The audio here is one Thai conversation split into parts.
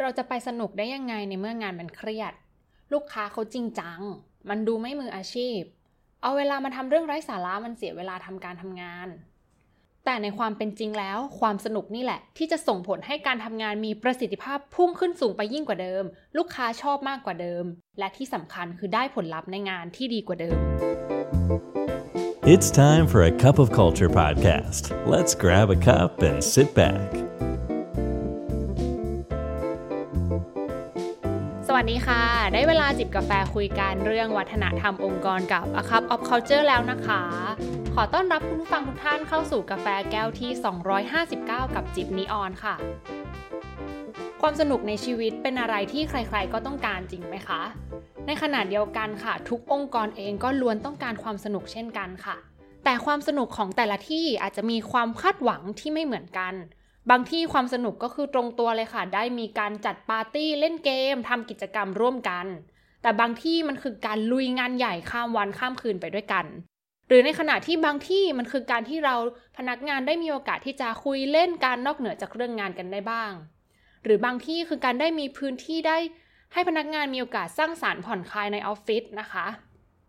เราจะไปสนุกได้ยังไงในเมื่องานมันเครียด ลูกค้าเขาจริงจัง มันดูไม่มืออาชีพ เอาเวลามาทำเรื่องไร้สาระมันเสียเวลาทำการทำงาน แต่ในความเป็นจริงแล้ว ความสนุกนี่แหละ ที่จะส่งผลให้การทำงานมีประสิทธิภาพพุ่งขึ้นสูงไปยิ่งกว่าเดิม ลูกค้าชอบมากกว่าเดิม และที่สำคัญคือได้ผลลัพธ์ในงานที่ดีกว่าเดิม It's time for a cup of culture podcast. Let's grab a cup and sit back. วัสดีค่ะ ได้เวลาจิบกาแฟคุยกันเรื่องวัฒนธรรมองค์กรกับ A Cup of Culture แล้วนะคะ ขอต้อนรับคุณผู้ฟังทุกท่านเข้าสู่กาแฟแก้วที่ 259 กับจิบนีออนค่ะ ความสนุกในชีวิตเป็นอะไรที่ใครๆก็ต้องการจริงไหมคะ ในขณะเดียวกันค่ะ ทุกองค์กรเองก็ล้วนต้องการความสนุกเช่นกันค่ะ แต่ความสนุกของแต่ละที่อาจจะมีความคาดหวังที่ไม่เหมือนกัน บางที่ความสนุกก็คือตรงตัวเลยค่ะ ได้มีการจัดปาร์ตี้เล่นเกมทำกิจกรรมร่วมกัน แต่บางที่มันคือการลุยงานใหญ่ข้ามวันข้ามคืนไปด้วยกัน หรือในขณะที่บางที่มันคือการที่เราพนักงานได้มีโอกาสที่จะคุยเล่นการนอกเหนือจากเรื่องงานกันได้บ้าง หรือบางที่คือการได้มีพื้นที่ได้ให้พนักงานมีโอกาสสร้างสารรค์ผ่อนคลายในออฟฟิศนะคะ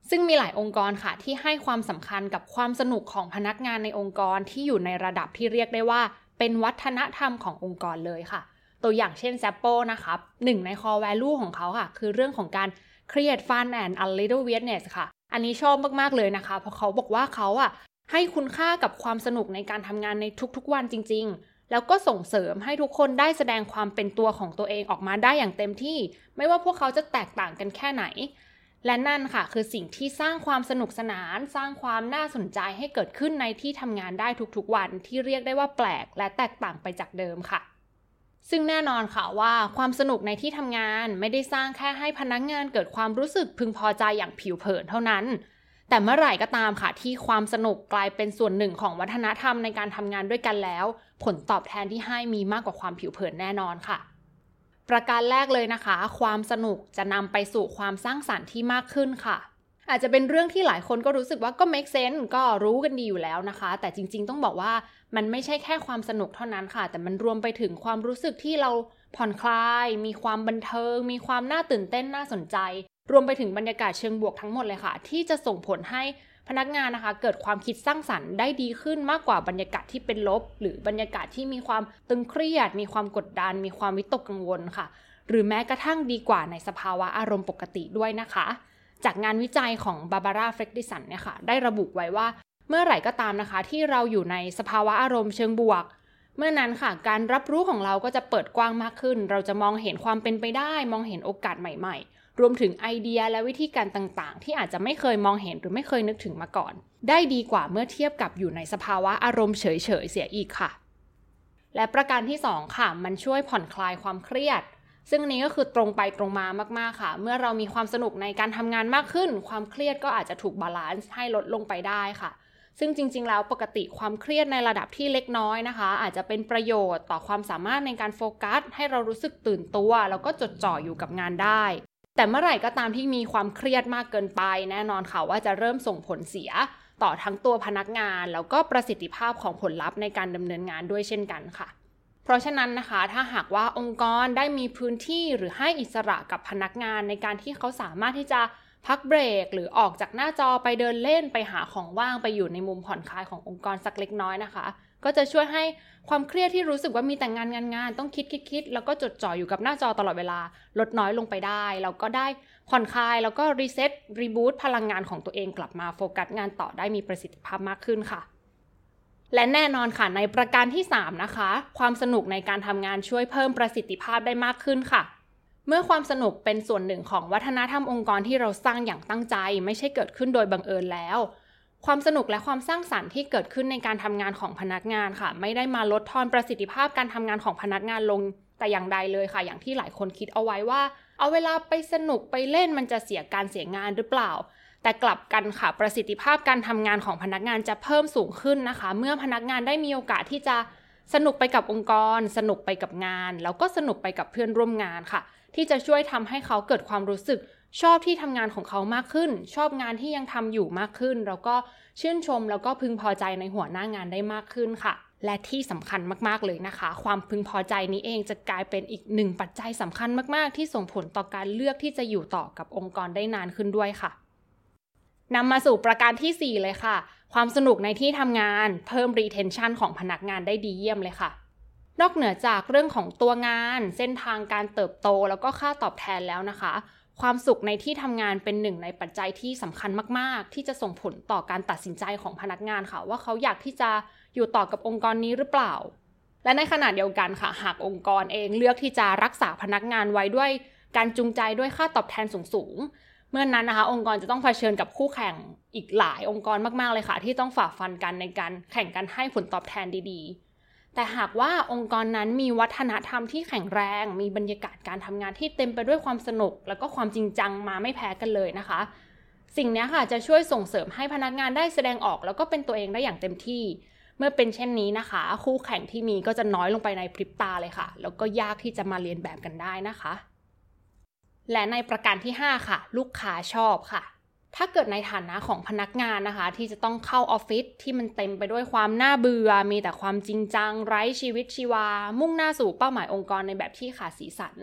ซึ่งมีหลายองค์กรค่ะที่ให้ความสำคัญกับความสนุกของพนักงานในองค์กรที่อยู่ในระดับที่เรียกได้ว่า เป็นวัฒนธรรมขององค์กรเลยค่ะ ตัวอย่างเช่น z a p p o นะคะหนึ่งใน core value ของเขาค่ะ คือเรื่องของการ create fun and a little weirdness ค่ะ อันนี้ชอบมากๆเลยนะคะ เพราะเขาบอกว่าเขาอะให้คุณค่ากับความสนุกในการทำงานในทุกๆวันจริง ๆ แล้วก็ส่งเสริมให้ทุกคนได้แสดงความเป็นตัวของตัวเองออกมาได้อย่างเต็มที่ ไม่ว่าพวกเขาจะแตกต่างกันแค่ไหน และนั่นค่ะคือสิ่งที่สร้างความสนุกสนาน สร้างความน่าสนใจให้เกิดขึ้นในที่ทำงานได้ทุกๆวันที่เรียกได้ว่าแปลกและแตกต่างไปจากเดิมค่ะ ซึ่งแน่นอนค่ะว่าความสนุกในที่ทำงานไม่ได้สร้างแค่ให้พนักงานเกิดความรู้สึกพึงพอใจอย่างผิวเผินเท่านั้น แต่เมื่อไหร่ก็ตามค่ะที่ความสนุกกลายเป็นส่วนหนึ่งของวัฒนธรรมในการทำงานด้วยกันแล้ว ผลตอบแทนที่ให้มีมากกว่าความผิวเผินแน่นอนค่ะ ประการแรกเลยนะคะ ความสนุกจะนำไปสู่ความสร้างสารรค์ที่มากขึ้นค่ะ อาจจะเป็นเรื่องที่หลายคนก็รู้สึกว่าก็ make sense ก็รู้กันดีอยู่แล้วนะคะ แต่จริงๆ ต้องบอกว่ามันไม่ใช่แค่ความสนุกเท่านั้นค่ะ แต่มันรวมไปถึงความรู้สึกที่เราผ่อนคลาย มีความบันเทิง มีความน่าตื่นเต้นน่าสนใจ รวมไปถึงบรรยากาศเชิงบวกทั้งหมดเลยค่ะ ที่จะส่งผลให้ พนักงานนะคะ เกิดความคิดสร้างสรรค์ได้ดีขึ้นมากกว่าบรรยากาศที่เป็นลบ หรือบรรยากาศที่มีความตึงเครียด มีความกดดัน มีความวิตกกังวลค่ะ หรือแม้กระทั่งดีกว่าในสภาวะอารมณ์ปกติด้วยนะคะ จากงานวิจัยของบาบาร่าเฟรกดิสันเนี่ยค่ะได้ระบุไว้ว่าเมื่อไหร่ก็ตามนะคะ ที่เราอยู่ในสภาวะอารมณ์เชิงบวก เมื่อนั้นค่ะ การรับรู้ของเราก็จะเปิดกว้างมากขึ้น เราจะมองเห็นความเป็นไปได้ มองเห็นโอกาสใหม่ ๆรวมถึงไอเดียและวิธีการต่างๆ ที่อาจจะไม่เคยมองเห็นหรือไม่เคยนึกถึงมาก่อน ได้ดีกว่าเมื่อเทียบกับอยู่ในสภาวะอารมณ์เฉยๆเสียอีกค่ะ และประการที่ 2 ค่ะ มันช่วยผ่อนคลายความเครียด ซึ่งนี้ก็คือตรงไปตรงมามากๆค่ะ เมื่อเรามีความสนุกในการทำงานมากขึ้น ความเครียดก็อาจจะถูก balance ให้ลดลงไปได้ค่ะซึ่งจริง ๆ แล้วปกติความเครียดในระดับที่เล็กน้อยนะคะ อาจจะเป็นประโยชน์ต่อความสามารถในการโฟกัส ให้เรารู้สึกตื่นตัว แล้วก็จดจ่ออยู่กับงานได้ แต่เมื่อไหร่ก็ตามที่มีความเครียดมากเกินไป แน่นอนค่ะว่าจะเริ่มส่งผลเสียต่อทั้งตัวพนักงาน แล้วก็ประสิทธิภาพของผลลัพธ์ในการดำเนินงานด้วยเช่นกันค่ะ เพราะฉะนั้นนะคะ ถ้าหากว่าองค์กรได้มีพื้นที่หรือให้อิสระกับพนักงานในการที่เขาสามารถที่จะพักเบรก หรือออกจากหน้าจอไปเดินเล่นไปหาของว่างไปอยู่ในมุมผ่อนคลายขององค์กรสักเล็กน้อยนะคะ ก็จะช่วยให้ความเครียดที่รู้สึกว่ามีแต่งงานงานงานต้องคิดคิดคิดแล้วก็จดจ่ออยู่กับหน้าจอตลอดเวลา ลดน้อยลงไปได้ แล้วก็ได้ผ่อนคลายแล้วก็ reset reboot พลังงานของตัวเองกลับมาโฟกัสงานต่อได้มีประสิทธิภาพมากขึ้นค่ะ และแน่นอนค่ะในประการที่ 3 นะคะ ความสนุกในการทำงานช่วยเพิ่มประสิทธิภาพได้มากขึ้นค่ะเมื่อความสนุกเป็นส่วนหนึ่งของวัฒนธรรมองค์กรที่เราสร้างอย่างตั้งใจ ไม่ใช่เกิดขึ้นโดยบังเอิญแล้ว ความสนุกและความสร้างสรรค์ที่เกิดขึ้นในการทำงานของพนักงานค่ะ ไม่ได้มาลดทอนประสิทธิภาพการทำงานของพนักงานลงแต่อย่างใดเลยค่ะ อย่างที่หลายคนคิดเอาไว้ว่า เอาเวลาไปสนุกไปเล่นมันจะเสียการเสียงานหรือเปล่า แต่กลับกันค่ะประสิทธิภาพการทำงานของพนักงานจะเพิ่มสูงขึ้นนะคะ เมื่อพนักงานได้มีโอกาสที่จะสนุกไปกับองค์กร สนุกไปกับงาน แล้วก็สนุกไปกับเพื่อนร่วมงานค่ะ ที่จะช่วยทำให้เขาเกิดความรู้สึก ชอบที่ทำงานของเขามากขึ้น ชอบงานที่ยังทำอยู่มากขึ้น แล้วก็ชื่นชมแล้วก็พึงพอใจในหัวหน้างานได้มากขึ้นค่ะ และที่สำคัญมากๆเลยนะคะ ความพึงพอใจนี้เองจะกลายเป็นอีกหนึ่งปัจจัยสำคัญมากๆ ที่ส่งผลต่อการเลือกที่จะอยู่ต่อกับองค์กรได้นานขึ้นด้วยค่ะนำมาสู่ประการที่ 4 เลยค่ะ ความสนุกในที่ทำงานเพิ่ม retention ของพนักงานได้ดีเยี่ยมเลยค่ะ นอกเหนือจากเรื่องของตัวงาน เส้นทางการเติบโตแล้วก็ค่าตอบแทนแล้วนะคะ ความสุขในที่ทำงานเป็นหนึ่งในปัจจัยที่สำคัญมาก ๆ ที่จะส่งผลต่อการตัดสินใจของพนักงานค่ะ ว่าเขาอยากที่จะอยู่ต่อกับองค์กรนี้หรือเปล่า และในขณะเดียวกันค่ะ หากองค์กรเองเลือกที่จะรักษาพนักงานไว้ด้วย การจูงใจด้วยค่าตอบแทนสูงๆเมื่อนนั้นนะคะ องค์กรจะต้องเผชิญกับคู่แข่งอีกหลายองค์กรมากๆเลยค่ะ ที่ต้องฝ่าฟันกันในการแข่งกันให้ผลตอบแทนดีๆ แต่หากว่าองค์กรนั้นมีวัฒนธรรมที่แข็งแรง มีบรรยากาศการทำงานที่เต็มไปด้วยความสนุก แล้วก็ความจริงจังมาไม่แพ้กันเลยนะคะ สิ่งนี้ค่ะจะช่วยส่งเสริมให้พนักงานได้แสดงออก แล้วก็เป็นตัวเองได้อย่างเต็มที่ เมื่อเป็นเช่นนี้นะคะ คู่แข่งที่มีก็จะน้อยลงไปในพริบตาเลยค่ะ แล้วก็ยากที่จะมาเรียนแบบกันได้นะคะ และในประการที่ 5 ค่ะ ลูกค้าชอบค่ะ ถ้าเกิดในฐานะของพนักงานนะคะ ที่จะต้องเข้าออฟฟิศที่มันเต็มไปด้วยความน่าเบื่อ มีแต่ความจริงจัง ไร้ชีวิตชีวา มุ่งหน้าสู่เป้าหมายองค์กรในแบบที่ขาดสีสัน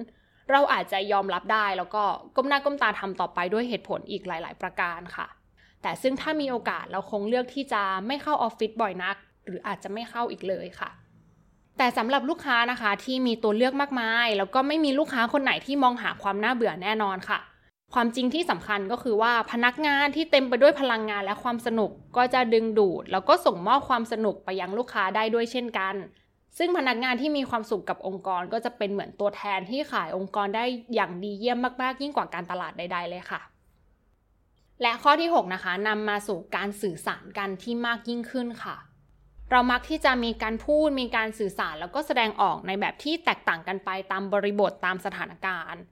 เราอาจจะยอมรับได้แล้วก็ก้มหน้าก้มตาทำต่อไปด้วยเหตุผลอีกหลาย ๆ ประการค่ะ แต่ซึ่งถ้ามีโอกาสเราคงเลือกที่จะไม่เข้าออฟฟิศบ่อยนัก หรืออาจจะไม่เข้าอีกเลยค่ะแต่สำหรับลูกค้านะคะที่มีตัวเลือกมากมาย แล้วก็ไม่มีลูกค้าคนไหนที่มองหาความน่าเบื่อแน่นอนค่ะ ความจริงที่สำคัญก็คือว่าพนักงานที่เต็มไปด้วยพลังงานและความสนุกก็จะดึงดูด แล้วก็ส่งมอบความสนุกไปยังลูกค้าได้ด้วยเช่นกัน ซึ่งพนักงานที่มีความสุขกับองค์กรก็จะเป็นเหมือนตัวแทนที่ขายองค์กรได้อย่างดีเยี่ยมมาก ๆ ยิ่งกว่าการตลาดใด ๆ เลยค่ะ และข้อที่ 6 นะคะนำมาสู่การสื่อสารกันที่มากยิ่งขึ้นค่ะเรามักที่จะมีการพูดมีการสื่อสารแล้วก็แสดงออกในแบบที่แตกต่างกันไปตามบริบทตามสถานการณ์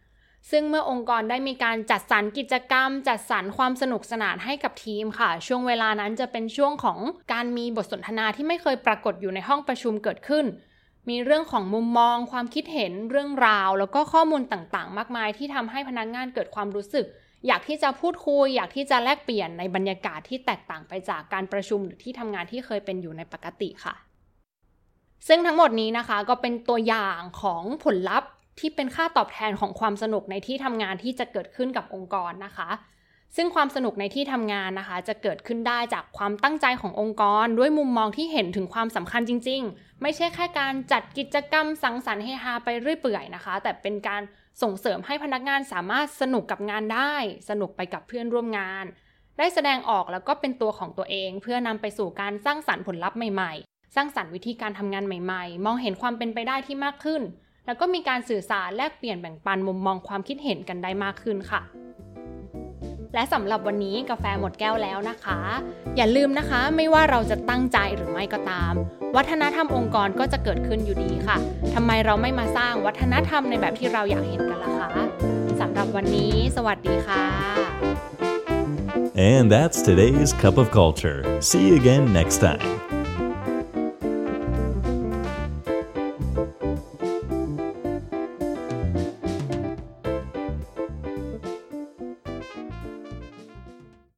ซึ่งเมื่อองค์กรได้มีการจัดสรรกิจกรรม จัดสรรความสนุกสนานให้กับทีมค่ะ ช่วงเวลานั้นจะเป็นช่วงของการมีบทสนทนาที่ไม่เคยปรากฏอยู่ในห้องประชุมเกิดขึ้น มีเรื่องของมุมมอง ความคิดเห็นเรื่องราว แล้วก็ข้อมูลต่างๆ มากมายที่ทำให้พนักงงานเกิดความรู้สึก อยากที่จะพูดคุย อยากที่จะแลกเปลี่ยนในบรรยากาศที่แตกต่างไปจากการประชุมหรือที่ทำงานที่เคยเป็นอยู่ในปกติค่ะซึ่งทั้งหมดนี้นะคะก็เป็นตัวอย่างของผลลัพธ์ ที่เป็นค่าตอบแทนของความสนุกในที่ทำงานที่จะเกิดขึ้นกับองค์กรนะคะ ซึ่งความสนุกในที่ทำงานนะคะ จะเกิดขึ้นได้จากความตั้งใจขององค์กร ด้วยมุมมองที่เห็นถึงความสำคัญจริง ๆ ไม่ใช่แค่การจัดกิจกรรมสังสรรค์เฮฮาไปเรื่อยเปื่อยนะคะ แต่เป็นการส่งเสริมให้พนักงานสามารถสนุกกับงานได้ สนุกไปกับเพื่อนร่วมงาน ได้แสดงออกแล้วก็เป็นตัวของตัวเอง เพื่อนำไปสู่การสร้างสรรค์ผลลัพธ์ใหม่ๆ สร้างสรรค์วิธีการทำงานใหม่ ๆ มองเห็นความเป็นไปได้ที่มากขึ้น แล้วก็มีการสื่อสารแลกเปลี่ยนแบ่งปันมุมมองความคิดเห็นกันได้มากขึ้นค่ะ และสำหรับวันนี้กาแฟหมดแก้วแล้วนะคะ อย่าลืมนะคะ ไม่ว่าเราจะตั้งใจหรือไม่ก็ตาม วัฒนธรรมองค์กรก็จะเกิดขึ้นอยู่ดีค่ะทำไมเราไม่มาสร้างวัฒนธรรมในแบบที่เราอยากเห็นกันล่ะคะสำหรับวันนี้ สวัสดีค่ะ And that's today's cup of culture. See you again next time.